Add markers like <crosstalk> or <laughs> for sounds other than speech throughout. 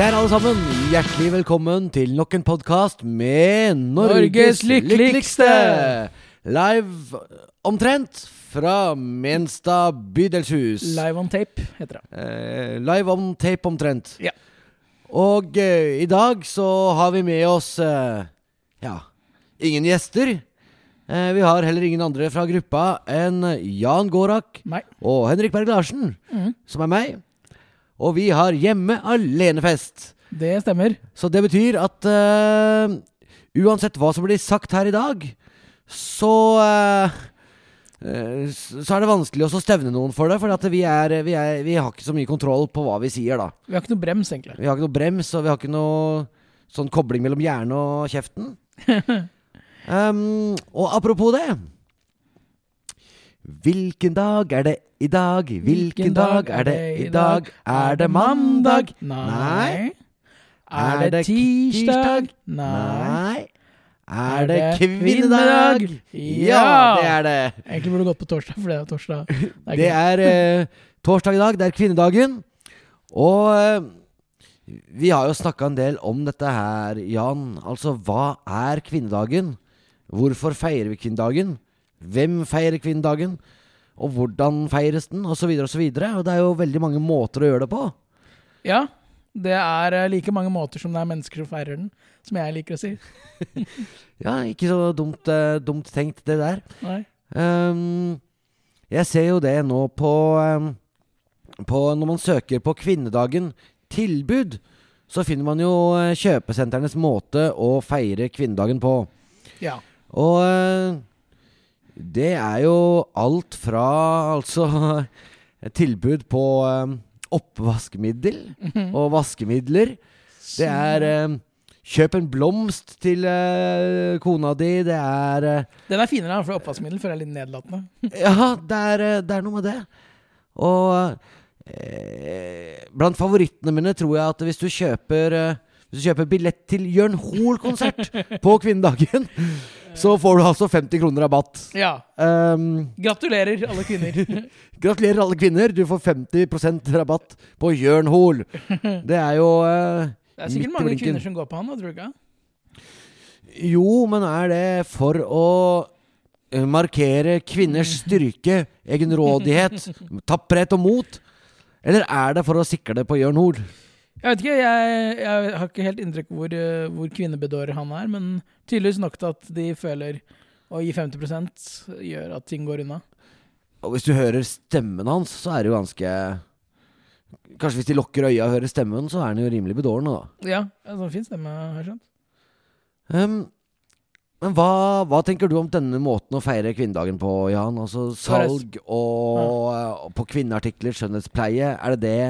Kjære alle sammen, hjertelig velkommen til nok en podkast med Norges, Norges lykkeligste. Live omtrent fra Menstad bydelshus. Live on tape, heter det. Eh, live on tape omtrent. Ja. Og eh, i dag så har vi med oss eh, ja, ingen gjester. Eh, vi har heller ingen andre fra gruppa enn Jan Gårak Nei. og Henrik Berg Larsen, mm. som er meg. Og vi har hjemme alenefest. Det stemmer. Så det betyr at uh, uansett hva som blir sagt her i dag, så uh, Så er det vanskelig å stevne noen for det, for at vi, er, vi, er, vi har ikke så mye kontroll på hva vi sier, da. Vi har ikke noe brems, egentlig. Vi har ikke noe brems, og vi har ikke noe sånn kobling mellom hjernen og kjeften. <laughs> um, og apropos det Hvilken dag er det i dag? Hvilken dag er det i dag? Er det mandag? Nei. Er det det tirsdag? Nei. Er det kvinnedag? Ja, det er det. Egentlig burde du gått på torsdag, for det er torsdag. Det <laughs> Det er er eh, torsdag i dag, det er kvinnedagen. Og eh, vi har jo snakka en del om dette her, Jan. Altså, hva er kvinnedagen? Hvorfor feirer vi kvinnedagen? Hvem feirer kvinnedagen? Og hvordan feires den? Og så videre og så. Og det er jo veldig mange måter å gjøre det på. Ja. Det er eh, like mange måter som det er mennesker som feirer den, som jeg liker å si. <laughs> Ja, ikke så dumt, eh, dumt tenkt, det der. Nei. Um, jeg ser jo det nå på, um, på Når man søker på kvinnedagen tilbud, så finner man jo eh, kjøpesentrenes måte å feire kvinnedagen på. Ja. Og det er jo alt fra altså <laughs> tilbud på um, oppvaskmiddel og vaskemidler. Det er um, Kjøp en blomst til uh, kona di. Det er uh, Den er finere, for oppvaskmiddel føler jeg er litt nedlatende. <laughs> Ja, det er, eh, det er noe med det. Og eh, blant favorittene mine tror jeg at hvis du kjøper eh, Hvis du kjøper billett til Jørn Hoel-konsert <laughs> på kvinnedagen, så får du altså 50 kroner rabatt. Ja. Um, Gratulerer, alle kvinner. <laughs> gratulerer alle kvinner, du får 50% rabatt på Jørn Hoel. Det er jo uh, Det er sikkert mange kvinner som går på han, da, tror du ikke? Jo, men er det for å eh, markere kvinners <laughs> styrke, egenrådighet, tapperhet og mot? Eller er det for å sikle på Jørn Hoel? Jeg vet ikke, jeg, jeg har ikke helt inntrykk hvor, eh, hvor kvinnebedårer han er, men tydeligvis nok til at de føler å gi 50% gjør at ting går unna. Og hvis du hører stemmen hans, så er det jo ganske Kanskje hvis de lukker øya og hører stemmen, så er han jo rimelig bedårende, da. Ja, altså, fin stemme, har jeg skjønt. Um, men hva, hva tenker du om denne måten å feire kvinnedagen på, Jan? Altså salg og, og på kvinneartikler, skjønnhetspleie. Er det det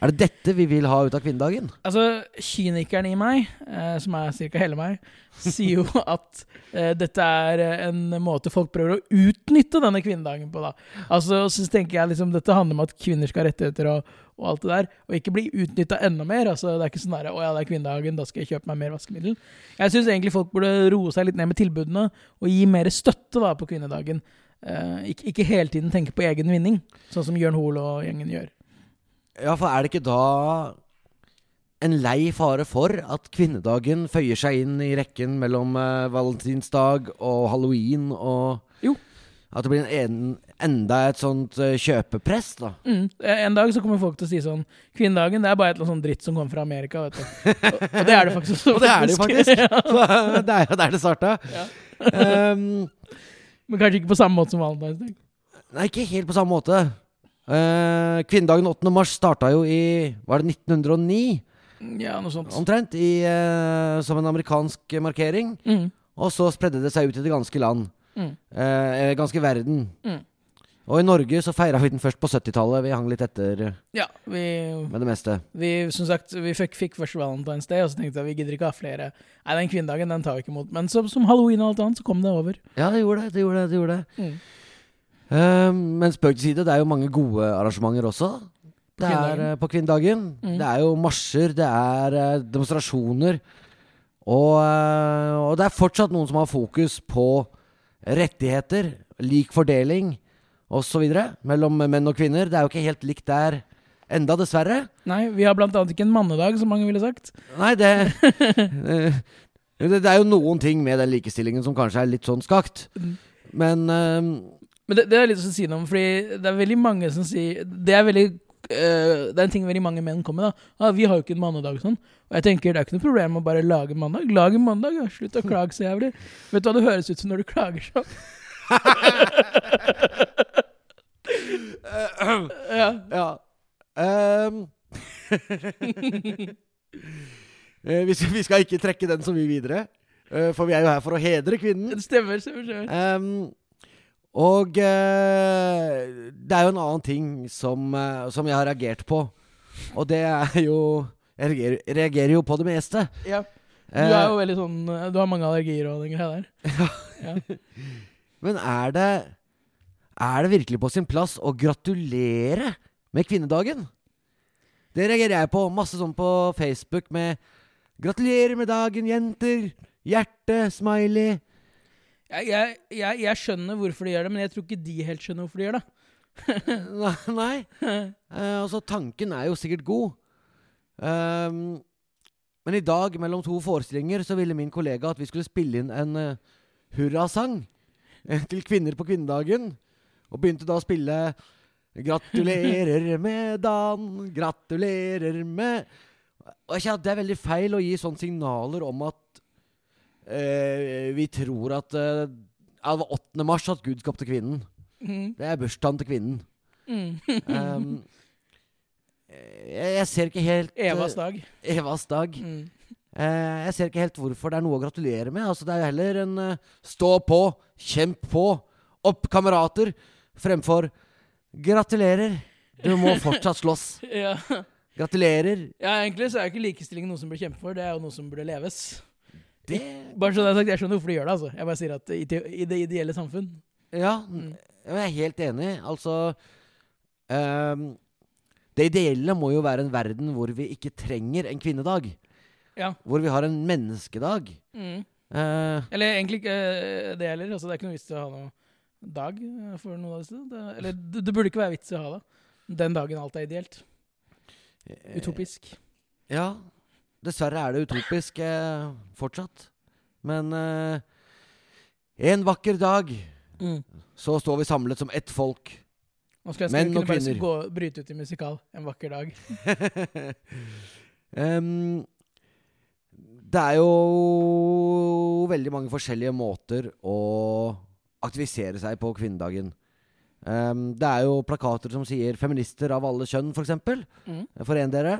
Er det dette vi vil ha ut av kvinnedagen? Altså, kynikeren i meg, eh, som er ca. hele meg, sier jo <laughs> at eh, dette er eh, en måte folk prøver å utnytte denne kvinnedagen på, da. Altså, så tenker jeg liksom dette handler om at kvinner skal ha rettigheter og, og alt det der, og ikke bli utnytta enda mer. Altså, det er ikke sånn der, å ja, det er kvinnedagen, da skal jeg kjøpe meg mer vaskemiddel. Jeg syns egentlig folk burde roe seg litt ned med tilbudene, og gi mer støtte da på kvinnedagen. Eh, ikke, ikke hele tiden tenke på egen vinning, sånn som Jørn Hoel og gjengen gjør. Ja, for er det ikke da en lei fare for at kvinnedagen føyer seg inn i rekken mellom eh, valentinsdag og halloween og Jo. At det blir en, en, enda et sånt eh, kjøpepress, da. Mm. En dag så kommer folk til å si sånn Kvinnedagen det er bare et eller annet sånn dritt som kommer fra Amerika. vet du. Og, og det er det faktisk. også, <laughs> Og det er det jo faktisk. <laughs> Ja. <laughs> Så det er jo der det starta. Ja. um, Men kanskje ikke på samme måte som Valentinsdag. nei, ikke helt på samme måte. Eh, kvinnedagen 8. mars starta jo i Var det 1909? Ja, noe sånt. Omtrent. I, uh, som en amerikansk markering. Mm. Og så spredde det seg ut i det ganske land. Mm. Uh, ganske verden. Mm. Og i Norge så feira vi den først på 70-tallet. Vi hang litt etter Ja, vi, med det meste. vi som sagt, vi fikk, fikk først Valentine's Day, og så tenkte jeg vi gidder ikke ha flere. Nei, den kvinnedagen den tar vi ikke imot. Men så, som halloween og alt annet, så kom det over. Ja, det gjorde det. det, gjorde det, det, gjorde det. Mm. Eh, men spøk til side, det er jo mange gode arrangementer også. Det er eh, på kvinnedagen. Mm. Det er jo marsjer, det er eh, demonstrasjoner. Og, eh, og det er fortsatt noen som har fokus på rettigheter, lik fordeling osv. mellom menn og kvinner. Det er jo ikke helt likt der enda, dessverre. Nei, vi har blant annet ikke en mannedag, som mange ville sagt. Nei, det <laughs> det, det er jo noen ting med den likestillingen som kanskje er litt sånn skakt. Mm. Men eh, Men det, det er litt å si noe om, fordi det er veldig mange som sier Det er veldig Uh, Det er en ting veldig mange menn kommer med. da ah, 'Vi har jo ikke en mannedag sånn.' Og jeg tenker det er ikke noe problem å bare lage mandag. Lag en mandag, ja. Slutt å klage så jævlig. Vet du hva det høres ut som når du klager sånn? <laughs> ja. Ja. Um. <laughs> Vi, skal, vi skal ikke trekke den så mye videre, eh, for vi er jo her for å hedre kvinnen. Det stemmer, stemmer, stemmer. Ehm, og eh, det er jo en annen ting som, eh, som jeg har reagert på, og det er jo Jeg reagerer, reagerer jo på det meste. Ja. Du Eh, er jo veldig sånn Du har mange allergier og den greia der. Ja. <laughs> Men er det Er det virkelig på sin plass å gratulere med kvinnedagen? Det reagerer jeg på. Masse sånn på Facebook med 'Gratulerer med dagen, jenter'. Hjerte, smiley. Jeg, jeg, jeg, jeg skjønner hvorfor de gjør det, men jeg tror ikke de helt skjønner hvorfor de gjør det. <laughs> Nei. <laughs> Eh, altså, tanken er jo sikkert god. Um, men i dag, mellom to forestillinger, så ville min kollega at vi skulle spille inn en uh, hurrasang eh, til kvinner på kvinnedagen. Og begynte da å spille 'Gratulerer med dagen, gratulerer med' Og jeg kjenner at Det er veldig feil å gi sånne signaler om at eh, vi tror at eh, ja, det var 8. mars at Gud skapte kvinnen. Mm. Det er bursdagen til kvinnen. Mm. Um, jeg, jeg ser ikke helt eh, Evas dag. Evas dag. Mm. Uh, jeg ser ikke helt hvorfor det er noe å gratulere med. Altså, det er jo heller en uh, stå på, kjemp på, opp kamerater, fremfor gratulerer. Du må fortsatt slåss. <laughs> Ja. Gratulerer. ja, egentlig så er ikke likestilling noe som bør kjempe for, det er jo noe som burde leves. Det Bare sånn er sagt, Jeg skjønner hvorfor de gjør det. altså Jeg bare sier at i, te- i det ideelle samfunn Ja, Mm. jeg er helt enig. Altså um, Det ideelle må jo være en verden hvor vi ikke trenger en kvinnedag. Ja. Hvor vi har en menneskedag. mm. Uh, Eller egentlig ikke uh, det heller. Altså, det er ikke noe vits i å ha noe dag eh, for noe av disse. Det, eller det, det burde ikke være vits i å ha det. Den dagen alt er ideelt. Utopisk. Ja, dessverre er det utopisk eh, fortsatt. Men eh, en vakker dag Mm. så står vi samlet som ett folk. Nå skulle jeg Menn og kunne bare kvinner. gå, bryte ut i musikal en vakker dag. <laughs> um, det er jo veldig mange forskjellige måter å aktivisere seg på kvinnedagen. Um, det er jo plakater som sier 'feminister av alle kjønn', f.eks. Mm. Foren dere.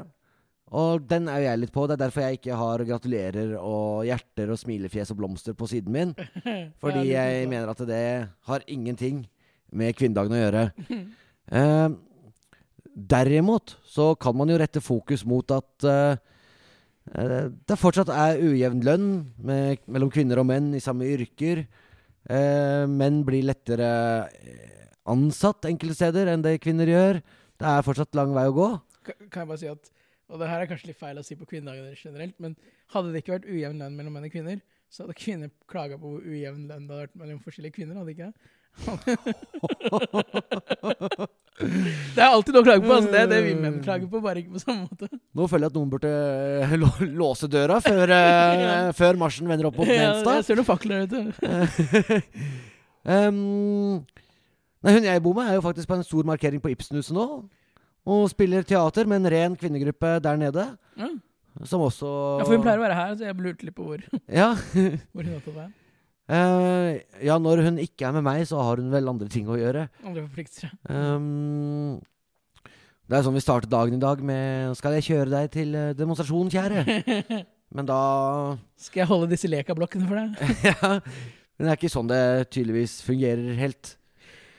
Og den er jo jeg litt på. Det er derfor jeg ikke har gratulerer og hjerter og smilefjes og blomster på siden min. <laughs> Fordi jeg mener at det har ingenting med kvinnedagen å gjøre. <laughs> Eh, derimot så kan man jo rette fokus mot at eh, eh, det fortsatt er ujevn lønn med, mellom kvinner og menn i samme yrker. Eh, menn blir lettere eh, ansatt enkelte steder enn det kvinner gjør. Det er fortsatt lang vei å gå. Kan jeg bare si at Og det her er kanskje litt feil å si på kvinnedagen generelt, men hadde det ikke vært ujevn lønn mellom menn og kvinner, så hadde kvinner klaga på hvor ujevn lønn det hadde vært mellom forskjellige kvinner. hadde ikke det? <laughs> det er alltid noe å klage på. Altså. Det er det vi menn klager på, bare ikke på samme måte. Nå føler jeg at noen burde eh, låse døra før, <laughs> ja. før marsjen vender opp mot Ja, Menstad. jeg ser noen fakler der ute. um, nei, hun jeg bor med, er jo faktisk på en stor markering på Ibsenhuset nå. Og spiller teater med en ren kvinnegruppe der nede. Ja. Som også Ja, for hun pleier å være her, så jeg lurte litt på hvor, <laughs> Ja. <laughs> hvor hun er på vei. Uh, ja, når hun ikke er med meg, så har hun vel andre ting å gjøre. Andre forpliktelser. Um, det er sånn vi starter dagen i dag med 'Skal jeg kjøre deg til demonstrasjonen, demonstrasjon, kjære?' <laughs> Men da Skal jeg holde disse lekablokkene for deg? Ja. Men det er ikke sånn det tydeligvis fungerer helt.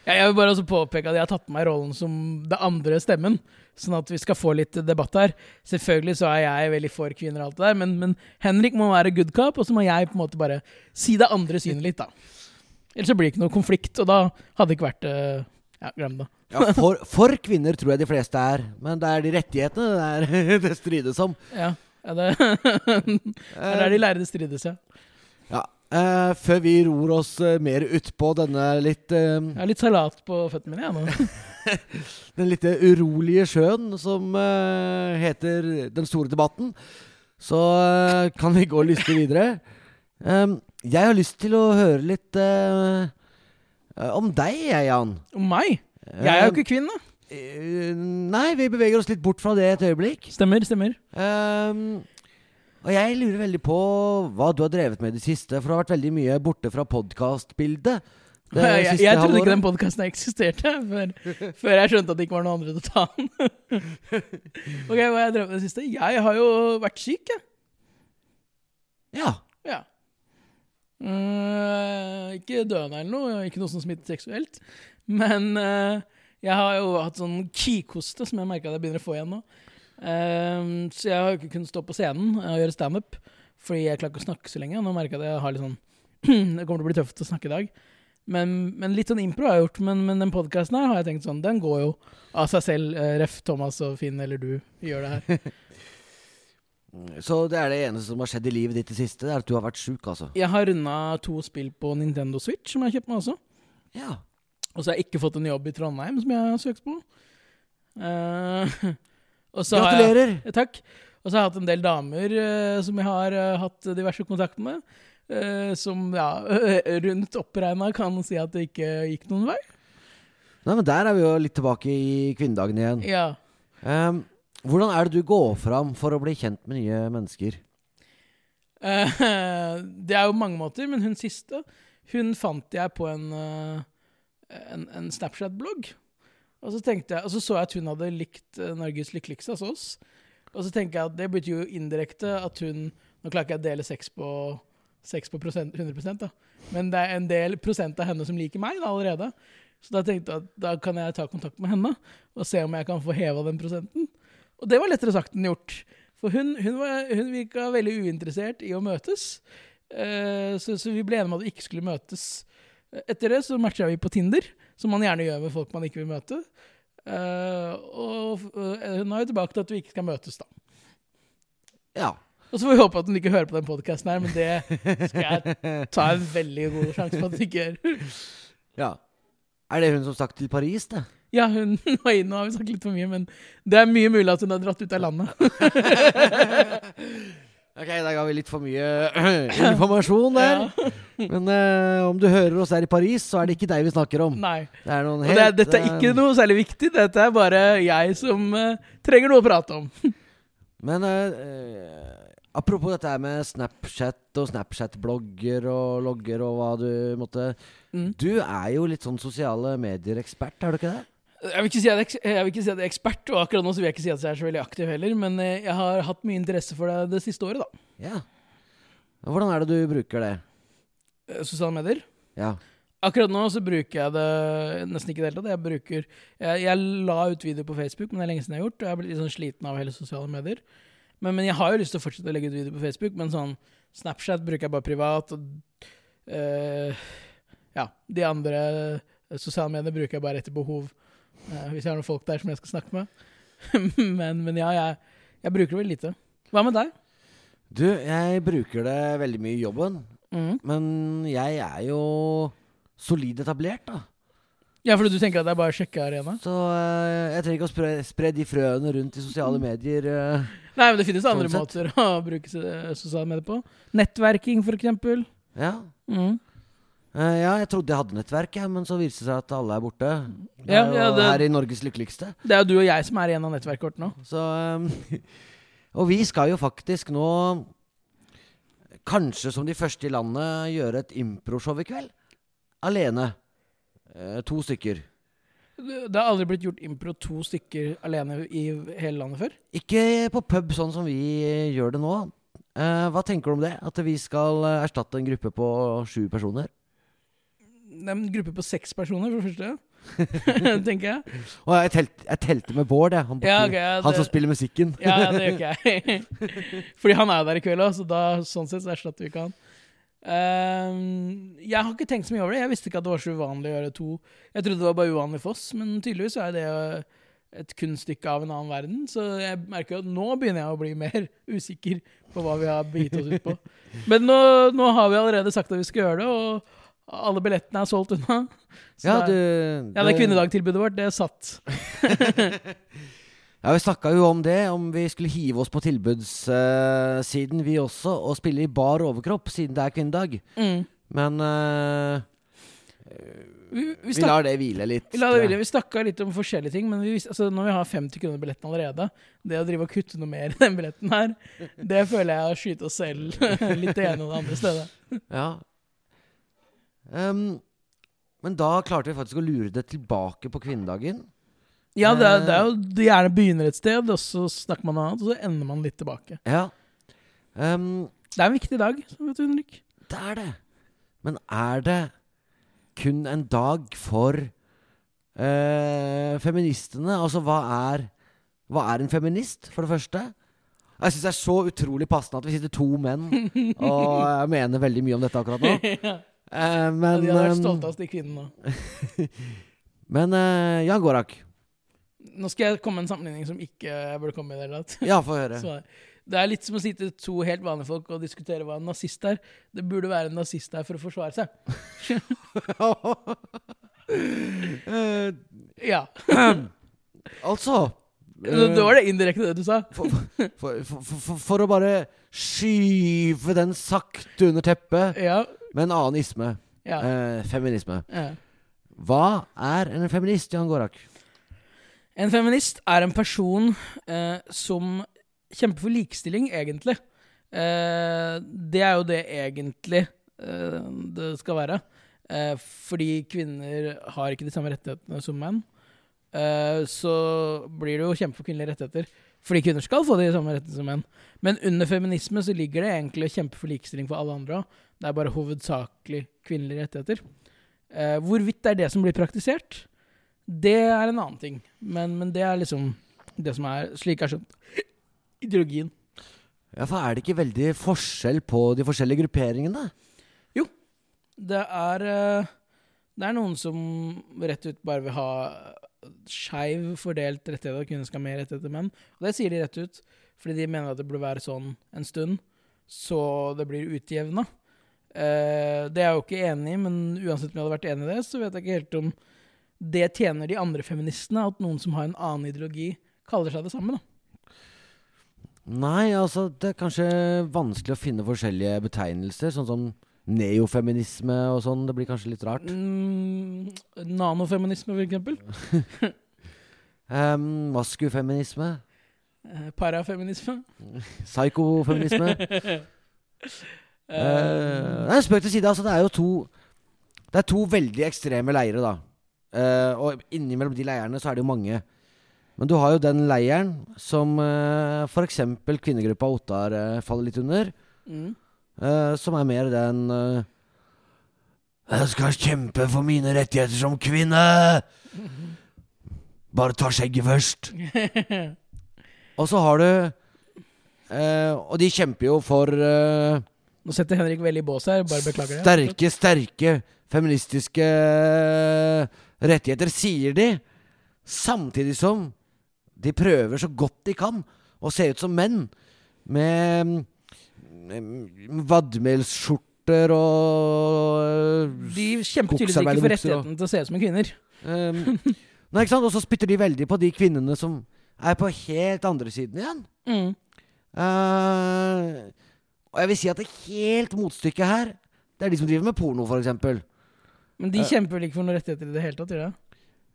Jeg vil bare også påpeke at jeg har tatt på meg rollen som det andre stemmen, sånn at vi skal få litt debatt her. Selvfølgelig så er jeg veldig for kvinner og alt det der, men, men Henrik må være good cop, og så må jeg på en måte bare si det andre synet litt, da. Ellers så blir det ikke noe konflikt, og da hadde det ikke vært eh, Ja, glem det. Ja, for, for kvinner tror jeg de fleste er, men det er de rettighetene det, er, <laughs> det strides om. Ja, ja det, <laughs> det er der de lærde strides, ja. ja. Eh, før vi ror oss uh, mer utpå denne litt uh, Jeg har litt salat på føttene mine, jeg nå. <laughs> Den litt urolige sjøen som uh, heter Den store debatten, så kan vi gå lystig videre. Um, jeg har lyst til å høre litt om deg, jeg, Jan. Om meg? Jeg er jo ikke kvinne. Nei, vi beveger oss litt bort fra det et øyeblikk. Stemmer, stemmer. Um, og jeg lurer veldig på hva du har drevet med i det siste, for du har vært veldig mye borte fra podkastbildet. Jeg, jeg, jeg trodde ikke den podkasten eksisterte, før, før jeg skjønte at det ikke var noen andre til å ta den. <laughs> ok, hva har jeg drevet med det siste? Jeg har jo vært syk, jeg. Ja. Ja. Uh, ikke døende eller noe, ikke noe som smittet seksuelt. Men uh, jeg har jo hatt sånn kikhoste som jeg merka jeg begynner å få igjen nå. Eh, så jeg har ikke kunnet stå på scenen og gjøre standup fordi jeg klarer ikke å snakke så lenge. Nå merker jeg at jeg har litt sånn <clears throat> Det kommer til å bli tøft å snakke i dag. Men, men litt sånn impro har jeg gjort. Men, men den podkasten her har jeg tenkt sånn, den går jo av seg selv. eh, Ref. Thomas og Finn eller du gjør det her. <laughs> Så det er det eneste som har skjedd i livet ditt det siste, det er at du har vært sjuk, altså. Jeg har runda to spill på Nintendo Switch som jeg har kjøpt meg også. Ja. Og så har jeg ikke fått en jobb i Trondheim, som jeg har søkt på. Eh, <laughs> jeg, Gratulerer! Eh, takk. Og så har jeg hatt en del damer uh, som jeg har uh, hatt diverse kontakter med. Uh, som ja, <laughs> rundt oppregna kan si at det ikke gikk noen vei. Nei, men Der er vi jo litt tilbake i kvinnedagen igjen. Ja. Um, hvordan er det du går fram for å bli kjent med nye mennesker? <laughs> Det er jo mange måter, men hun siste Hun fant jeg på en, en, en Snapchat-blogg. Og så jeg, og så så jeg at hun hadde likt eh, Norges lykkeligste, altså oss. Og så tenker jeg at det betyr jo indirekte at hun Nå klarer ikke jeg å dele sex på, sex på prosent, 100 da. Men det er en del prosent av henne som liker meg da, allerede. Så da tenkte jeg at da kan jeg ta kontakt med henne og se om jeg kan få heva den prosenten. Og det var lettere sagt enn gjort. For hun, hun, var, hun virka veldig uinteressert i å møtes. Eh, så, så vi ble enige om at vi ikke skulle møtes. Etter det så matcha vi på Tinder, som man gjerne gjør med folk man ikke vil møte. Uh, og uh, hun har jo tilbake til at vi ikke skal møtes, da. Ja. Og så får vi håpe at hun ikke hører på den podkasten her, men det skal jeg ta en veldig god sjanse på at hun ikke gjør. ja. Er det hun som stakk til Paris, det? Ja, hun <laughs> var inne, nå har vi sagt litt for mye, men det er mye mulig at hun har dratt ut av landet. <laughs> Ok, da ga vi litt for mye <clears throat> informasjon der. <laughs> Men uh, om du hører oss her i Paris, så er det ikke deg vi snakker om. Nei. Det er helt det, er- dette er ikke eh, noe særlig viktig, dette er bare jeg som uh, trenger noe å prate om. <laughs> Men eh, apropos dette her med Snapchat og Snapchat-blogger og logger og hva du måtte Mm. Du er jo litt sånn sosiale medier-ekspert, er du ikke det? Jeg vil ikke si at jeg, jeg, vil ikke si at jeg er ekspert, og akkurat nå så vil jeg ikke si at jeg er så veldig aktiv heller, men eh, jeg har hatt mye interesse for det det siste året, da. Ja. Hvordan er det du bruker det? Eh, Sosiale medier. Ja. Akkurat nå så bruker jeg det nesten ikke i det hele tatt. Jeg bruker jeg, jeg la ut video på Facebook, men det er lenge siden jeg har gjort. Og jeg er blitt litt sånn sliten av hele sosiale medier. Men, men jeg har jo lyst til å fortsette å legge ut video på Facebook, men sånn Snapchat bruker jeg bare privat. Og eh, ja, de andre sosiale medier bruker jeg bare etter behov. Eh, hvis jeg har noen folk der som jeg skal snakke med. <laughs> men, men ja, jeg, jeg bruker det veldig lite. Hva med deg? Du, jeg bruker det veldig mye i jobben. Mm. Men jeg er jo solid etablert, da. Ja, fordi du tenker at det er bare sjekkearena? Så uh, jeg trenger ikke å spre, spre de frøene rundt i sosiale medier. Uh, Nei, men det finnes andre Sånn måter å bruke sosiale medier på. Nettverking, for eksempel. Ja. Mhm. Eh, ja, jeg trodde jeg hadde nettverk, ja, men så viser det seg at alle er borte. Det Ja, er ja, det- her i Norges lykkeligste. Det er jo du og jeg som er igjen av nettverket vårt nå. Så um, <laughs> Og vi skal jo faktisk nå, kanskje som de første i landet, gjøre et improshow i kveld. Alene. Uh, to stykker. Det har aldri blitt gjort impro to stykker alene i hele landet før. Ikke på pub sånn som vi gjør det nå. Uh, hva tenker du om det? At vi skal erstatte en gruppe på sju personer? Det er en gruppe på seks personer, for det første. <laughs> tenker jeg. Og jeg, telt, jeg telte med Bård, jeg. Han, Ja, okay, ja, han som spiller musikken. Ja, <laughs> ja, det gjør ikke jeg. <laughs> Fordi han er jo der i kveld òg, så da, sånn sett så erstatter vi ikke han. Um, jeg har ikke tenkt så mye over det. Jeg visste ikke at det var så uvanlig å gjøre to. Jeg trodde det var bare uvanlig for oss, men tydeligvis er det et kunststykke av en annen verden. Så jeg merker jo at nå begynner jeg å bli mer usikker på hva vi har begitt oss ut på. Men nå, nå har vi allerede sagt at vi skal gjøre det, og alle billettene er solgt unna. Så Ja, det, du er- ja, det kvinnedagtilbudet vårt, det er satt. <laughs> Ja, Vi snakka jo om det, om vi skulle hive oss på tilbudssiden vi også, og spille i bar overkropp siden det er kvinnedag. Mm. Men uh, Vi, vi, vi lar det hvile litt. vi, la det hvile. vi snakka litt om forskjellige ting, men vi, altså, når vi har 50 kroner billetten allerede, det å drive og kutte noe mer i den billetten her, det føler jeg er å skyte oss selv <laughs> litt det ene og det andre stedet. Ja. Ehm, men da klarte vi faktisk å lure det tilbake på kvinnedagen. Ja, det er, det er jo det gjerne begynner et sted, og så snakker man annet, og så ender man litt tilbake. Ja. Um, Det er en viktig dag, vet du, Henrik. det er det. Men er det kun en dag for uh, feministene? Altså, hva er Hva er en feminist, for det første? Jeg syns det er så utrolig passende at vi sitter to menn og eh, mener veldig mye om dette akkurat nå. <laughs> ja, men de hadde vært ehm, stolte av oss, de kvinnene <laughs> men uh, ja, Gorak. Nå skal jeg komme med en sammenligning som ikke jeg burde komme med i det. Ja, få høre. <laughs> Det er litt som å si til to helt vanlige folk og diskutere hva en nazist er. Det burde være en nazist her for å forsvare seg. uh, <laughs> Ja. altså Det det var det indirekte det du sa. for, for, for, for, for å bare skyve den sakte under teppet Ja. med en annen isme. ja, Eh, feminisme. ja. Hva er en feminist, Jan Gorak? En feminist er en person eh, som kjemper for likestilling, egentlig. Eh, det er jo det egentlig eh, det skal være. Eh, fordi kvinner har ikke de samme rettighetene som menn. Eh, så blir det jo kjempe for kvinnelige rettigheter. Fordi kvinner skal få de samme rettighetene som menn. Men under feminisme så ligger det egentlig å kjempe for likestilling for alle andre òg. Det er bare hovedsakelig kvinnelige rettigheter. Uh, hvorvidt det er det som blir praktisert, det er en annen ting. Men, men det er liksom det som er, slik jeg har skjønt, <clears throat> ideologien. Ja, for er det ikke veldig forskjell på de forskjellige grupperingene? Jo. Det er, eh, det er noen som rett ut bare vil ha skeiv fordelt rettigheter, kvinner skal ha mer rettigheter enn menn. Og det sier de rett ut, fordi de mener at det burde være sånn en stund, så det blir utjevna. Eh, det er jeg jo ikke enig i, men uansett om jeg hadde vært enig i det, så vet jeg ikke helt om det tjener de andre feministene, at noen som har en annen ideologi, kaller seg det samme. da. Nei, altså det er kanskje vanskelig å finne forskjellige betegnelser, sånn som neofeminisme og sånn. Det blir kanskje litt rart. Mm, nanofeminisme, for eksempel. <laughs> Um, Maskufeminisme. Uh, parafeminisme. <laughs> Psykofeminisme. Uh, <laughs> nei, spøk til side. Altså, det er jo to Det er to veldig ekstreme leire, da. Uh, og innimellom de leirene så er det jo mange. Men du har jo den leiren som uh, f.eks. kvinnegruppa Ottar uh, faller litt under. mm. Eh, som er mer den uh, Jeg skal kjempe for mine rettigheter som kvinne! <laughs> Bare ta skjegget først. <laughs> Og så har du uh, Og de kjemper jo for Nå setter Henrik veldig i bås her, bare beklager det. sterke, sterke feministiske rettigheter, sier de. Samtidig som de prøver så godt de kan å se ut som menn. Med, med vadmelsskjorter og De kjemper tydeligvis ikke for rettigheten til å se ut som kvinner. Um, nei, ikke sant? Og så spytter de veldig på de kvinnene som er på helt andre siden igjen. Mm. Uh, og jeg vil si at det helt motstykket her, det er de som driver med porno, f.eks. Men de Eh. kjemper vel ikke for noen rettigheter i det hele tatt? gjør?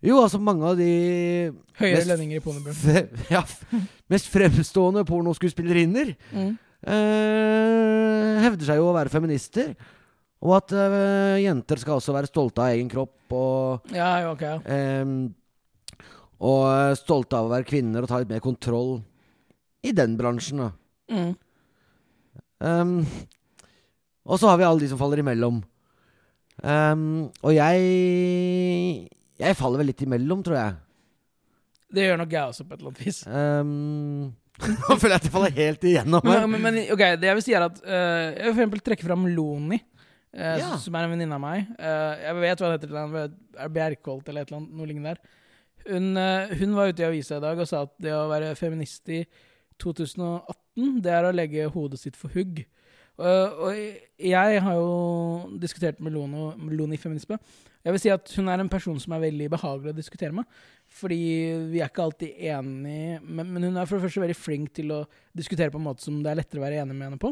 Jo, altså mange av de Høyere lønninger i pornobransjen. <laughs> ja, mest fremstående pornoskuespillerinner Mm. Eh, hevder seg jo å være feminister. Og at eh, jenter skal også være stolte av egen kropp og Ja, ok. Ehm, og stolte av å være kvinner og ta litt mer kontroll i den bransjen. Da. Mm. Um, og så har vi alle de som faller imellom. Um, og jeg Jeg faller vel litt imellom, tror jeg. Det gjør nok jeg også, på et eller annet vis. Um, Nå føler jeg at jeg faller helt igjennom her. Men, men, men ok, det jeg vil si er at uh, Jeg vil for eksempel trekke fram Loni, uh, Ja. som er en venninne av meg. Uh, jeg vet hva hun heter. til Er Bjerkholt eller eller noe lignende der. Hun, hun var ute i avisa i dag og sa at det å være feminist i 2018, det er å legge hodet sitt for hugg. Og, jeg har jo diskutert med Loni feminisme. Jeg vil si at hun er en person som er veldig behagelig å diskutere med. Fordi vi er ikke alltid enige, men, men hun er for det første veldig flink til å diskutere på en måte som det er lettere å være enig med henne på.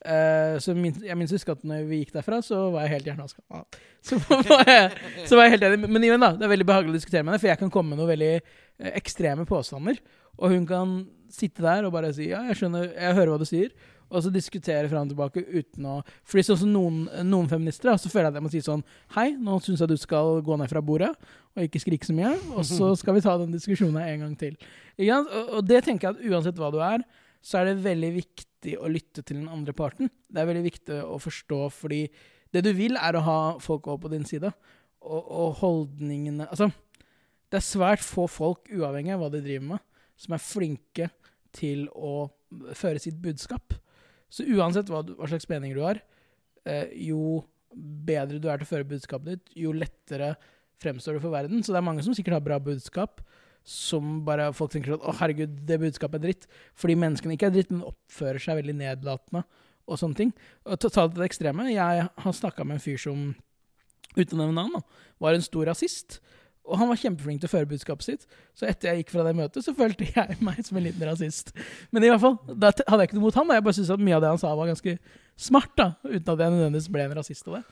Eh, så min, jeg minst husker at når vi gikk derfra, så var jeg helt hjernevaska. Ah. <laughs> Så, så var jeg helt enig. Men igjen, da, det er veldig behagelig å diskutere med henne, for jeg kan komme med noen veldig eh, ekstreme påstander. Og hun kan sitte der og bare si ja, jeg skjønner, jeg hører hva du sier. Og så diskutere fram og tilbake uten å Fordi sånn som noen, noen feminister, da, så føler jeg at jeg må si sånn Hei, nå syns jeg du skal gå ned fra bordet og ikke skrike så mye. Og så <laughs> skal vi ta den diskusjonen en gang til. Og, og det tenker jeg at uansett hva du er, så er det veldig viktig å lytte til den andre parten. Det er veldig viktig å forstå, fordi det du vil, er å ha folk over på din side. Og, og holdningene Altså, det er svært få folk, uavhengig av hva de driver med, som er flinke til å føre sitt budskap. Så uansett hva, hva slags meninger du har, eh, jo bedre du er til å føre budskapet ditt, jo lettere fremstår du for verden. Så det er mange som sikkert har bra budskap, som bare folk tenker at Å, herregud, det budskapet er dritt. Fordi menneskene ikke er dritt, men oppfører seg veldig nedlatende og sånne ting. Og ta det til det ekstreme, jeg har snakka med en fyr som, uten å nevne navn, var en stor rasist. Og han var kjempeflink til å føre budskapet sitt. Så etter jeg gikk fra det møtet, så følte jeg <laughs> meg som en liten rasist. Men i hvert fall, da hadde jeg ikke noe mot han. Da. Jeg bare syntes at mye av det han sa, var ganske smart, da. Uten at jeg nødvendigvis ble en rasist av det.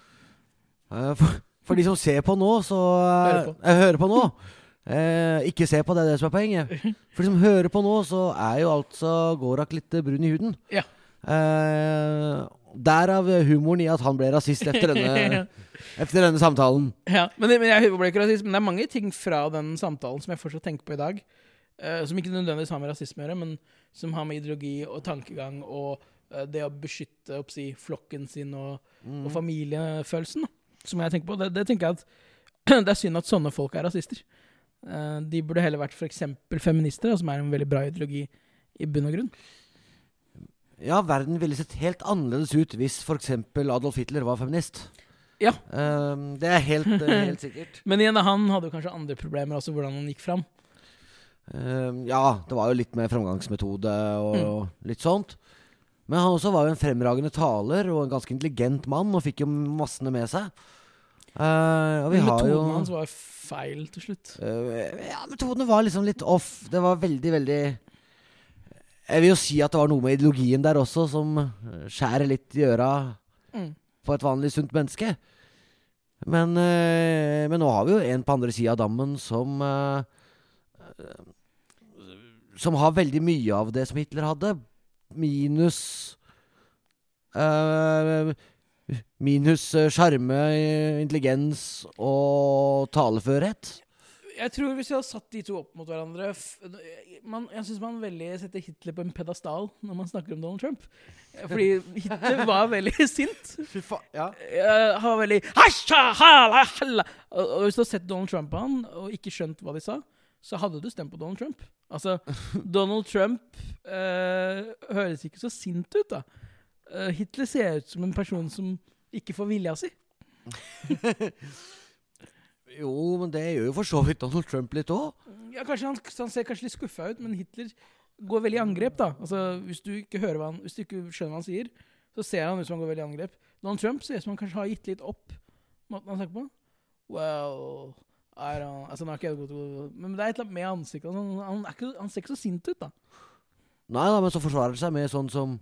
Eh, For, for de som ser på nå, så eh, Hører på. Jeg hører på nå. <laughs> Eh, ikke se på, det er det som er poenget. For de som hører på nå, så er jo altså Gorak litt brun i huden. Ja. Eh, derav humoren i at han ble rasist etter denne, <laughs> etter denne samtalen. Ja, men, men jeg ble ikke rasist, men det er mange ting fra den samtalen som jeg fortsatt tenker på i dag, eh, som ikke nødvendigvis har med rasisme å gjøre, men som har med ideologi og tankegang og eh, det å beskytte oppsi, flokken sin og, og familiefølelsen, da, som jeg tenker på. Det, det tenker jeg at <clears throat> det er synd at sånne folk er rasister. Eh, de burde heller vært f.eks. feminister, som er en veldig bra ideologi i bunn og grunn. Ja, verden ville sett helt annerledes ut hvis f.eks. Adolf Hitler var feminist. Ja. Eh, det er helt, eh, <laughs> helt sikkert. Men igjen, han hadde jo kanskje andre problemer også, hvordan han gikk fram. Eh, ja, det var jo litt med framgangsmetode og Mm. litt sånt. Men han også var jo en fremragende taler og en ganske intelligent mann og fikk jo massene med seg. Eh, og vi har jo hans var feil til slutt. Uh, Ja, metodene var liksom litt off. Det var veldig, veldig Jeg vil jo si at det var noe med ideologien der også som eh, skjærer litt i øra Mm. på et vanlig sunt menneske. Men, uh, men nå har vi jo en på andre sida av dammen som eh, eh, Som har veldig mye av det som Hitler hadde, minus eh, Minus eh, sjarme, eh, intelligens og taleførhet. Jeg tror hvis vi hadde satt de to opp mot hverandre f man, Jeg syns man veldig setter Hitler på en pedestal når man snakker om Donald Trump. Fordi Hitler var veldig <laughs> sint. Fy faen, ja. Eh, Han var veldig og, og hvis du har sett Donald Trump på han, og ikke skjønt hva de sa, så hadde du stemt på Donald Trump. Altså, Donald Trump eh, høres ikke så sint ut, da. Eh, Hitler ser ut som en person som ikke får vilja si. <laughs> Jo, men det gjør jo for så vidt Donald Trump litt òg. Ja, kanskje han, han ser kanskje litt skuffa ut, men Hitler går veldig i angrep, da. Altså, hvis du ikke hører hva han, hvis du ikke skjønner hva han sier, så ser han ut som han går veldig i angrep. Donald Trump ser ut som han kanskje har gitt litt opp måten han snakker på. Well I don't Altså, ikke jeg god Men det er et eller annet med ansiktet. Han, han, han ser ikke så sint ut, da. Nei da, men så forsvarer det seg med sånn som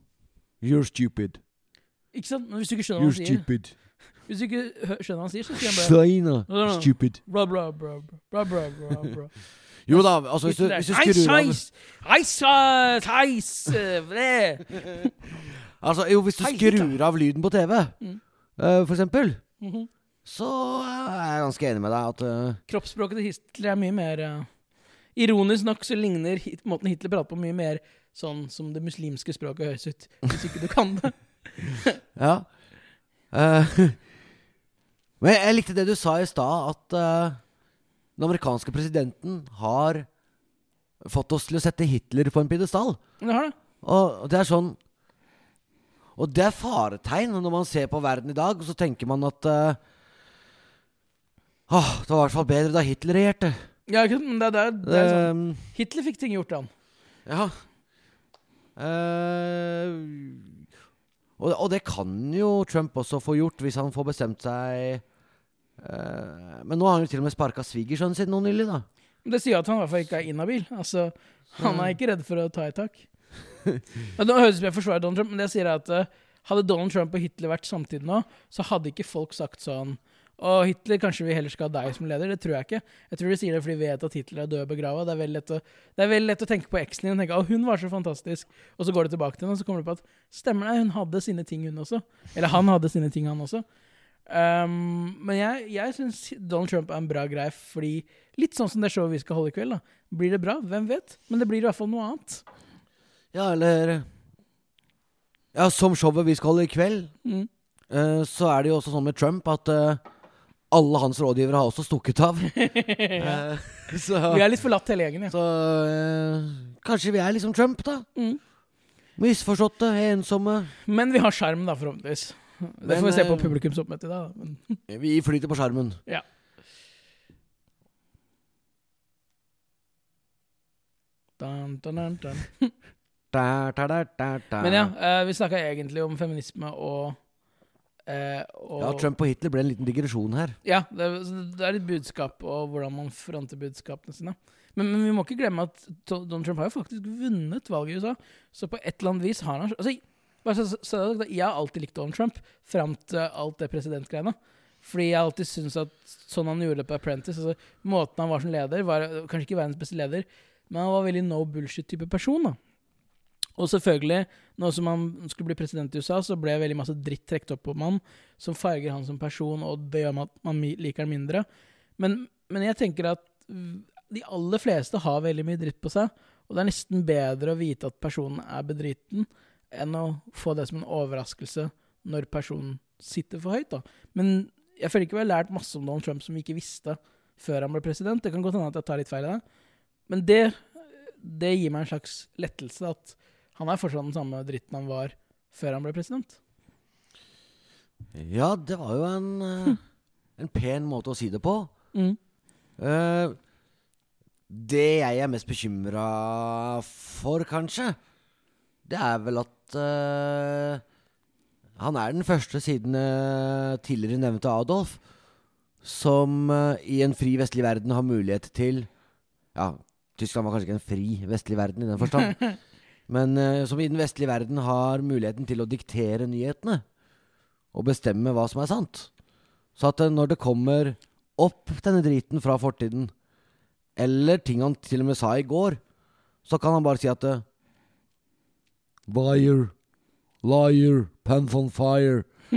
You're stupid. Ikke sant? Men hvis du ikke skjønner hva You're han sier, stupid. Hvis du ikke hø- skjønner hva han sier, så sier han bare Steina, No, no, no. Stupid. bra, bra, bra, bra, bra, bra, bra. <laughs> Jo da, altså hvis du, hvis du skrur av Heis, heis, heis, heis, vre!» <laughs> Altså, jo, hvis du Hei, skrur av lyden på TV, Mm. eh, for eksempel, Mhm. så er jeg ganske enig med deg at eh, Kroppsspråket til Hitler er mye mer eh, Ironisk nok så ligner hit, måten Hitler prater på, mye mer sånn som det muslimske språket høres ut. Hvis ikke du kan det. <laughs> Ja. Uh, <laughs> men jeg likte det du sa i stad, at uh, den amerikanske presidenten har fått oss til å sette Hitler på en pidestall. Ja det har det. Og det er sånn Og det er faretegn når man ser på verden i dag, og så tenker man at uh, Åh, det var i hvert fall bedre da Hitler regjerte. Ja? Men det, det, det er sånn. Hitler fikk ting gjort, han. ja. Eh, og, og det kan jo Trump også få gjort, hvis han får bestemt seg uh, Men nå har han jo til og med sparka svigersønnen sin nå nylig, da. Det sier at han i hvert fall ikke er inhabil. Altså, han er ikke redd for å ta i tak. Men Nå høres det ut som jeg forsvarer Donald Trump, men det jeg sier er at eh, hadde Donald Trump og Hitler vært samtidig nå, så hadde ikke folk sagt sånn og Hitler, kanskje vi heller skal ha deg som leder? Det tror jeg ikke. Jeg tror de sier det fordi vi vet at Hitler er død og begrava. Det er veldig lett lett å tenke på eksen din og tenke at hun var så fantastisk, og så går det tilbake til henne, og så kommer du på at stemmer det, hun hadde sine ting, hun også. Eller han hadde sine ting, han også. Um, men jeg, jeg syns Donald Trump er en bra greie, fordi litt sånn som det showet vi skal holde i kveld, da. Blir det bra? Hvem vet? Men det blir i hvert fall noe annet. Ja, eller Ja, som showet vi skal holde i kveld, Mm. uh, så er det jo også sånn med Trump at eh, alle hans rådgivere har også stukket av. <laughs> Eh, så Vi er litt forlatt hele gjengen, ja. så eh, kanskje vi er liksom Trump, da. Mm. Misforståtte, ensomme. Men vi har skjerm, da, forhåpentligvis. Det får vi se på publikumsoppmøtet i dag. Men, Vi flyter på skjermen. ja. Dun, dun, dun. <laughs> Men ja, eh, vi snakka egentlig om feminisme og, eh, og Ja, Trump og Hitler ble en liten digresjon her. Ja, det, det er et budskap og hvordan man fronter budskapene sine. Men, men vi må ikke glemme at Donald Trump har jo faktisk vunnet valget i USA. Så på et eller annet vis har han altså, Jeg har alltid likt Donald Trump fram til alt det presidentgreiene. Fordi jeg alltid syns at sånn han gjorde det på Apprentice altså, Måten han var som leder, var kanskje ikke verdens beste leder, men han var veldig no bullshit-type person. da og selvfølgelig, nå som han skulle bli president i USA, så ble veldig masse dritt trukket opp om han, som farger han som person, og det gjør at man liker han mindre. Men, men jeg tenker at de aller fleste har veldig mye dritt på seg, og det er nesten bedre å vite at personen er bedriten, enn å få det som en overraskelse når personen sitter for høyt. da. Men jeg føler ikke vi har lært masse om Donald Trump som vi ikke visste før han ble president. Det kan godt hende at jeg tar litt feil i det. Men det, det gir meg en slags lettelse at han er fortsatt den samme dritten han var før han ble president. Ja, det var jo en, eh, en pen måte å si det på. Mm. Uh, det jeg er mest bekymra for, kanskje, det er vel at uh, han er den første siden uh, tidligere nevnte Adolf som i en fri vestlig verden har mulighet til Ja, Tyskland var kanskje ikke en fri vestlig verden i den forstand, <laughs> men eh, som i den vestlige verden har muligheten til å diktere nyhetene og bestemme hva som er sant. Så at eh, når det kommer opp denne driten fra fortiden, eller ting han til og med sa i går, så kan han bare si at eh, Liar, liar, pants on fire. <laughs>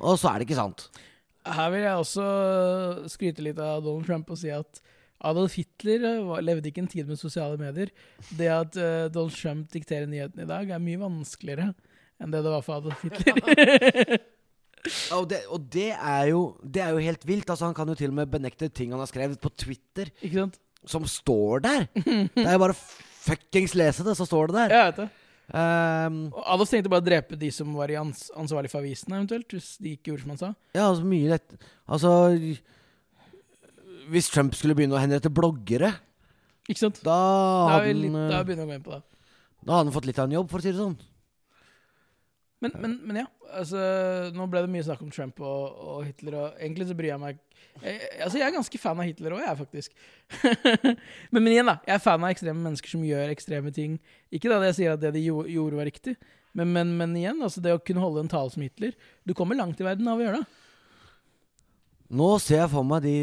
og så er det ikke sant. Her vil jeg også skryte litt av Donald Trump og si at Adolf Hitler eh, levde ikke en tid med sosiale medier. Det at uh, Donald Trump dikterer nyhetene i dag, er mye vanskeligere enn det det var for Adolf Hitler. <laughs> Og det, og det, er jo, det er jo helt vilt. Altså, han kan jo til og med benekte ting han har skrevet på Twitter, ikke sant? som står der. <laughs> Det er jo bare fuckings lese det, så står det der. Jeg vet det. Um, Og Adolf tenkte bare å drepe de som var ans ansvarlig for avisene, eventuelt, hvis de ikke gjorde som han sa. ja, altså mye lett Altså Hvis Trump skulle begynne å henrette bloggere, Ikke sant? da hadde han litt, eh, da begynner vi å gå inn på det. Da hadde han fått litt av en jobb, for å si det sånn. Men, men, men ja, altså, nå ble det mye snakk om Trump og, og Hitler, og egentlig så bryr jeg meg jeg, Altså, jeg er ganske fan av Hitler òg, jeg, faktisk. <laughs> men, men igjen, da. Jeg er fan av ekstreme mennesker som gjør ekstreme ting. Ikke da det jeg sier at det de gjorde, var riktig, men, men, men igjen, altså det å kunne holde en tale som Hitler Du kommer langt i verden av å gjøre det. Nå ser jeg for meg de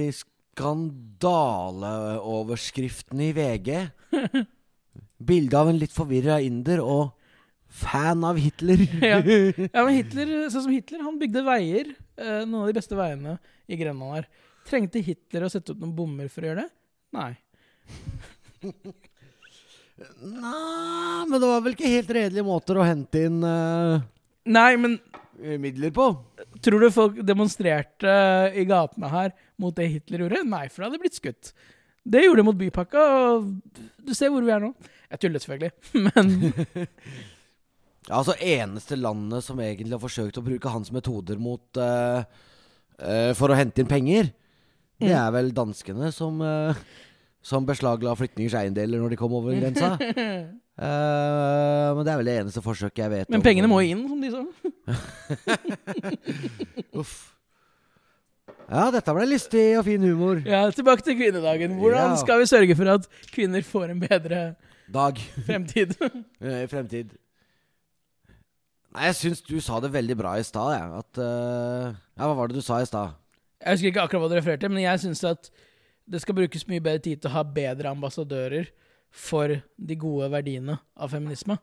skandaleoverskriftene i VG. <laughs> Bilde av en litt forvirra inder og fan av Hitler. <laughs> Ja. <laughs> Ja, men Hitler, sånn som Hitler, han bygde veier. eh, noen av de beste veiene i Grenland her. Trengte Hitler å sette opp noen bommer for å gjøre det? Nei. Nei, men det var vel ikke helt redelige måter å hente inn uh... Nei, men midler på. tror du folk demonstrerte i gatene her mot det Hitler gjorde? Nei, for det hadde blitt skutt. Det gjorde de mot bypakka, og du ser hvor vi er nå. Jeg tuller selvfølgelig, <laughs> men <laughs> Ja, altså Eneste landet som egentlig har forsøkt å bruke hans metoder mot uh, uh, For å hente inn penger, Det Mm. er vel danskene som eh, Som beslagla flyktningers eiendeler når de kom over grensa. uh, <laughs> men det er vel det eneste forsøket jeg vet Men om. pengene må inn, som de sa. <laughs> Uff. Ja, dette ble lystig og fin humor. Ja, Tilbake til kvinnedagen. Hvordan Ja. skal vi sørge for at kvinner får en bedre Dag. fremtid? <laughs> eh, fremtid. Nei, jeg syns du sa det veldig bra i stad, jeg. At uh, Ja, hva var det du sa i stad? Jeg husker ikke akkurat hva du refererte, men jeg syns at det skal brukes mye bedre tid til å ha bedre ambassadører for de gode verdiene av feminisme.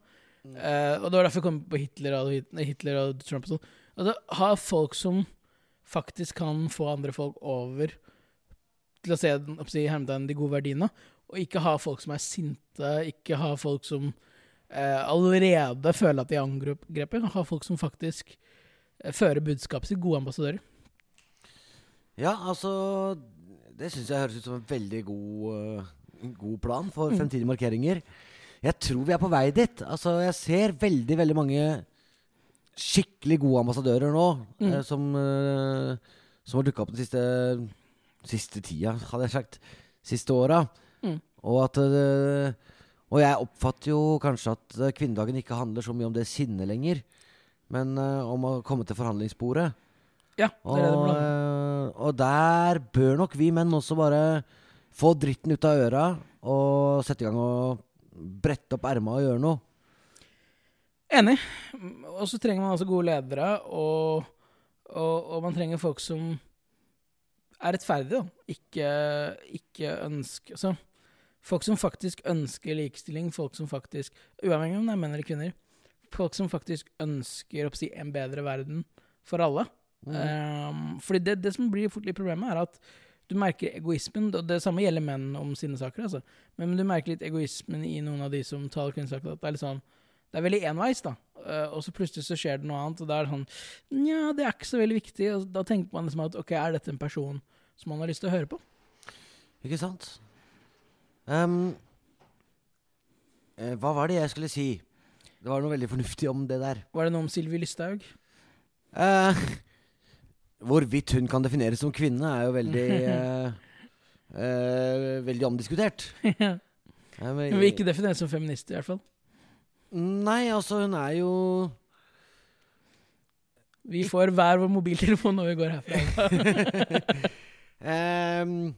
Uh, og det var derfor jeg kom på Hitler og, Hitler og Trump og sånn. Altså, ha folk som faktisk kan få andre folk over til å se oppsi, de gode verdiene, og ikke ha folk som er sinte, ikke ha folk som uh, allerede føler at de er angrepet, ha folk som faktisk uh, fører budskapet sitt, gode ambassadører. Ja, altså Det syns jeg høres ut som en veldig god, uh, god plan for Mm. fremtidige markeringer. Jeg tror vi er på vei dit. Altså, jeg ser veldig, veldig mange skikkelig gode ambassadører nå, Mm. eh, som, eh, som har dukka opp den siste, siste tida, hadde jeg sagt. Siste åra. Mm. Og at eh, Og jeg oppfatter jo kanskje at eh, kvinnedagen ikke handler så mye om det sinnet lenger, men eh, om å komme til forhandlingsbordet. Ja, det er det det Og, eh, og der bør nok vi menn også bare få dritten ut av øra og sette i gang og brette opp erma og gjøre noe. Enig. Og så trenger man altså gode ledere, og, og, og man trenger folk som er rettferdige, da. Ikke, ikke ønsker altså, Folk som faktisk ønsker likestilling, folk som faktisk Uavhengig om det er menn eller kvinner. Folk som faktisk ønsker å si, en bedre verden for alle. Um, fordi det, det som blir fort litt problemet, er at du merker egoismen. Og det samme gjelder menn om sine saker, altså. Men du merker litt egoismen i noen av de som taler kvinnesaker. At det er litt sånn Det er veldig enveis, da. Uh, og så plutselig så skjer det noe annet, og da er det sånn Nja, det er ikke så veldig viktig. Og da tenker man liksom at ok, er dette en person som man har lyst til å høre på? Ikke sant? Um, eh, hva var det jeg skulle si? Det var noe veldig fornuftig om det der. Var det noe om Sylvi Lysthaug? Eh, <laughs> hvorvidt hun kan defineres som kvinne, er jo veldig <laughs> eh, eh, Veldig omdiskutert. <laughs> ja. Nei, men- vil ikke defineres som feminist, i hvert fall. Nei, altså, hun er jo Vi får hver vår mobiltelefon når vi går herfra. <laughs> Ehm,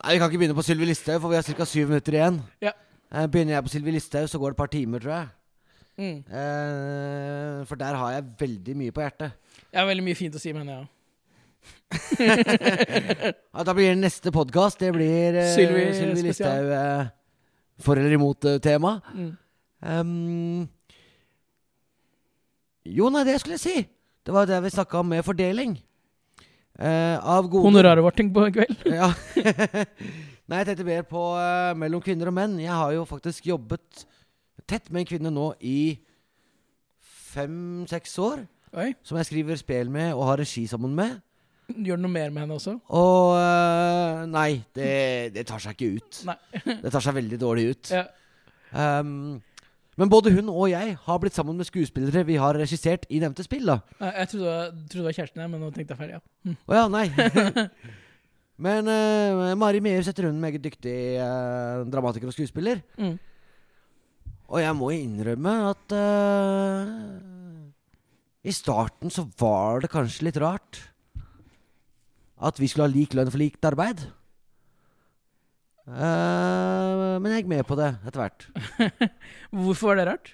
Nei, Vi kan ikke begynne på Sylvi Listhaug, for vi har ca. syv minutter igjen. Ja. Eh, begynner jeg på Sylvi Listhaug, så går det et par timer, tror jeg. Mm. Eh, for der har jeg veldig mye på hjertet. Jeg har veldig mye fint å si, mener jeg. Ja, da blir neste podkast Det blir uh, Sylvi Sylvi. Listhaug uh, for eller imot-tema. Mm. Um, jo, nei, det skulle jeg si. Det var det vi snakka om med fordeling. Uh, av gode Honoraret vårt, tenk på i kveld. <laughs> Ja. Nei, jeg tenkte mer på uh, mellom kvinner og menn. Jeg har jo faktisk jobbet tett med en kvinne nå i fem-seks år. Oi. Som jeg skriver spel med og har regi sammen med. Gjør du noe mer med henne også? Og eh, Nei, det, det tar seg ikke ut. <laughs> Det tar seg veldig dårlig ut. Ja. Um, men både hun og jeg har blitt sammen med skuespillere vi har regissert i nevnte spill. da Jeg trodde det var, kjæresten her, men nå tenkte jeg feil. Ja. <laughs> Å ja, nei. <laughs> Men uh, Mari Mehus heter hun, meget dyktig uh, dramatiker og skuespiller. Mm. Og jeg må innrømme at uh, I starten så var det kanskje litt rart at vi skulle ha lik lønn for likt arbeid. Uh, men jeg gikk med på det etter hvert. <laughs> Hvorfor var det rart?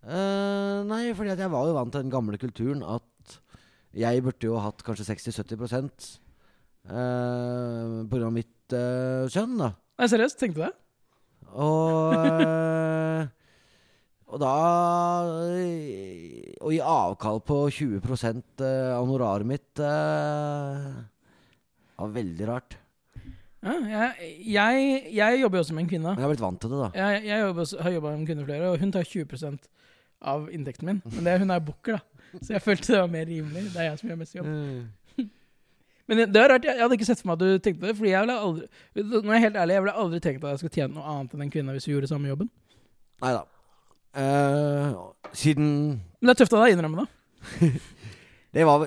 Uh, nei, fordi at jeg var jo vant til den gamle kulturen at jeg burde jo hatt kanskje 60-70 uh, av mitt uh, kjønn, da. Nei, seriøst, tenkte du det? Og Og da eh, Å gi avkall på 20 eh, av honoraret mitt eh, var veldig rart. Ja, jeg, jeg, jeg jobber jo også med en kvinne. Jeg har blitt vant til det, da. Jeg, jeg jobber, har jobba med en kvinne flere, og hun tar 20% av inntekten min. Men det, hun er booker, da. Så jeg følte det var mer rimelig. Det er jeg som gjør mest jobb. Mm. <laughs> Men det er rart, jeg, hadde ikke sett for meg at du tenkte det. Fordi jeg ville aldri Nå er jeg helt ærlig, jeg ville aldri tenkt at jeg skulle tjene noe annet enn en kvinne hvis vi gjorde samme jobben. Nei Eh, siden Men det er tøft av deg å innrømme det. <laughs> Det var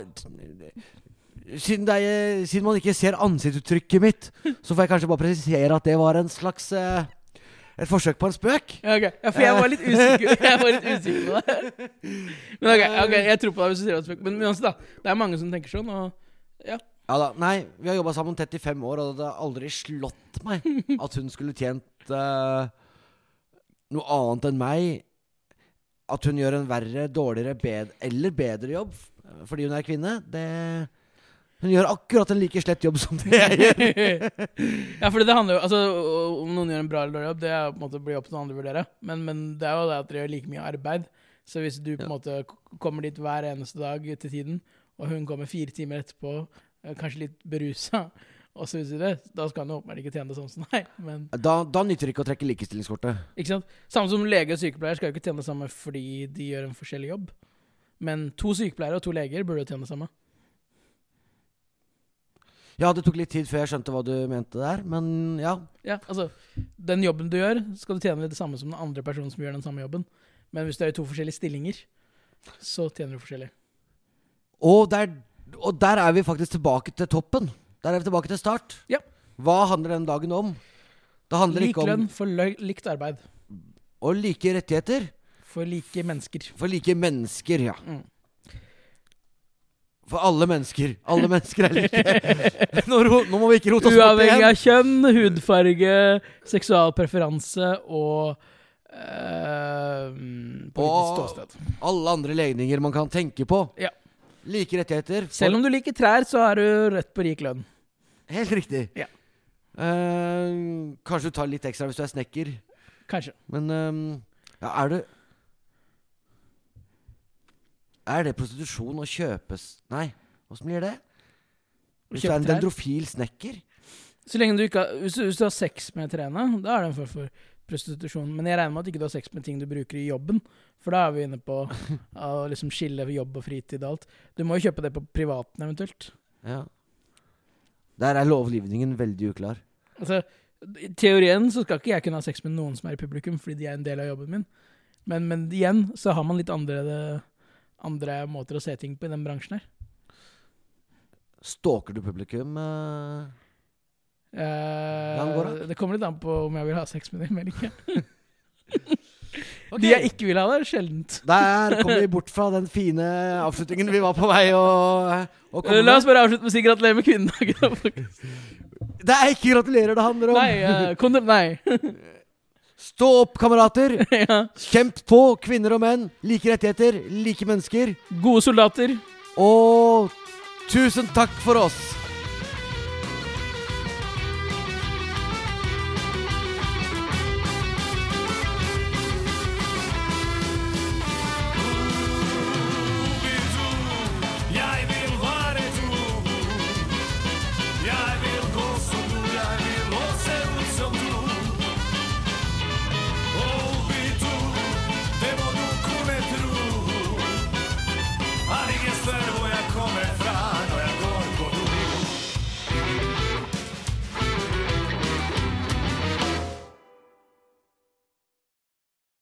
siden, det er, siden man ikke ser ansiktsuttrykket mitt, så får jeg kanskje bare presisere at det var en slags uh, Et forsøk på en spøk. Ja, ok. ja, for jeg var litt usikker <laughs> Jeg var litt usikker på det. Men ok, ok, jeg tror på deg hvis du sier det. Men uansett, da. Det er mange som tenker sånn, og ja. Ja da, Nei, vi har jobba sammen tett i fem år, og det har aldri slått meg at hun skulle tjent uh, noe annet enn meg. At hun gjør en verre, dårligere bed eller bedre jobb fordi hun er kvinne. Det Hun gjør akkurat en like slett jobb som det jeg gjør. <laughs> ja, for det handler jo Altså, Om noen gjør en bra eller dårlig jobb, det er på en måte blir opp til noen andre å vurdere. Men, men det er jo det at dere gjør like mye arbeid. Så hvis du på en Ja. måte kommer dit hver eneste dag til tiden, og hun kommer fire timer etterpå, eh, kanskje litt berusa, videre, da skal han jo åpenbart ikke tjene det sånn som deg. Men Da, da nytter det ikke å trekke likestillingskortet. ikke sant? Samme som lege og sykepleier skal jo ikke tjene det samme fordi de gjør en forskjellig jobb. Men to sykepleiere og to leger burde jo tjene det samme. Ja, det tok litt tid før jeg skjønte hva du mente der, men ja. Ja, altså, Den jobben du gjør, skal du tjene det samme som den andre personen som gjør den samme jobben. Men hvis du er i to forskjellige stillinger, så tjener du forskjellig. Og der, og der er vi faktisk tilbake til toppen. Der er vi tilbake til start. Ja. Hva handler den dagen om? Det handler Lik ikke om lønn for lø likt arbeid. Og like rettigheter For like mennesker. for like mennesker, ja. Mm. For alle mennesker. Alle mennesker er like. <laughs> Nå, ro, nå må vi ikke rote oss bort Uavhengig igjen. av kjønn, hudfarge, seksual preferanse og eh, politisk Og- ståsted. Alle andre legninger man kan tenke på. Ja. Like rettigheter. for- Selv om du liker trær, så har du rett på rik lønn. Helt riktig. Ja. Uh, kanskje du tar litt ekstra hvis du er snekker. Kanskje. Men uh, ja, er du Er det prostitusjon å kjøpes Nei, åssen blir det? Hvis du er en dendrofil snekker? Så lenge du ikke har, hvis, du, hvis du har sex med trærne, da er det en form for prostitusjon. Men jeg regner med at du ikke har sex med ting du bruker i jobben. For da er vi inne på <laughs> å liksom skille jobb og fritid og alt. Du må jo kjøpe det på privaten eventuelt. Ja. Der er lovgivningen veldig uklar. Altså, I teorien så skal ikke jeg kunne ha sex med noen som er i publikum, fordi de er en del av jobben min. Men, men igjen så har man litt andre, andre måter å se ting på i den bransjen her. Stalker du publikum? Uh... Eh, går det? det kommer litt an på om jeg vil ha sex med dem eller ikke. <laughs> Ok. De jeg ikke vil ha, det er sjeldent. Der kom vi <laughs> bort fra den fine avslutningen vi var på vei å, å komme med. La oss bare avslutte med å si gratulerer med kvinnedagen. <laughs> Det er ikke gratulerer det handler om! Nei, uh, kondom, nei. <laughs> Stå opp, kamerater! ja. Kjemp på, kvinner og menn. Like rettigheter, like mennesker. Gode soldater. Og tusen takk for oss!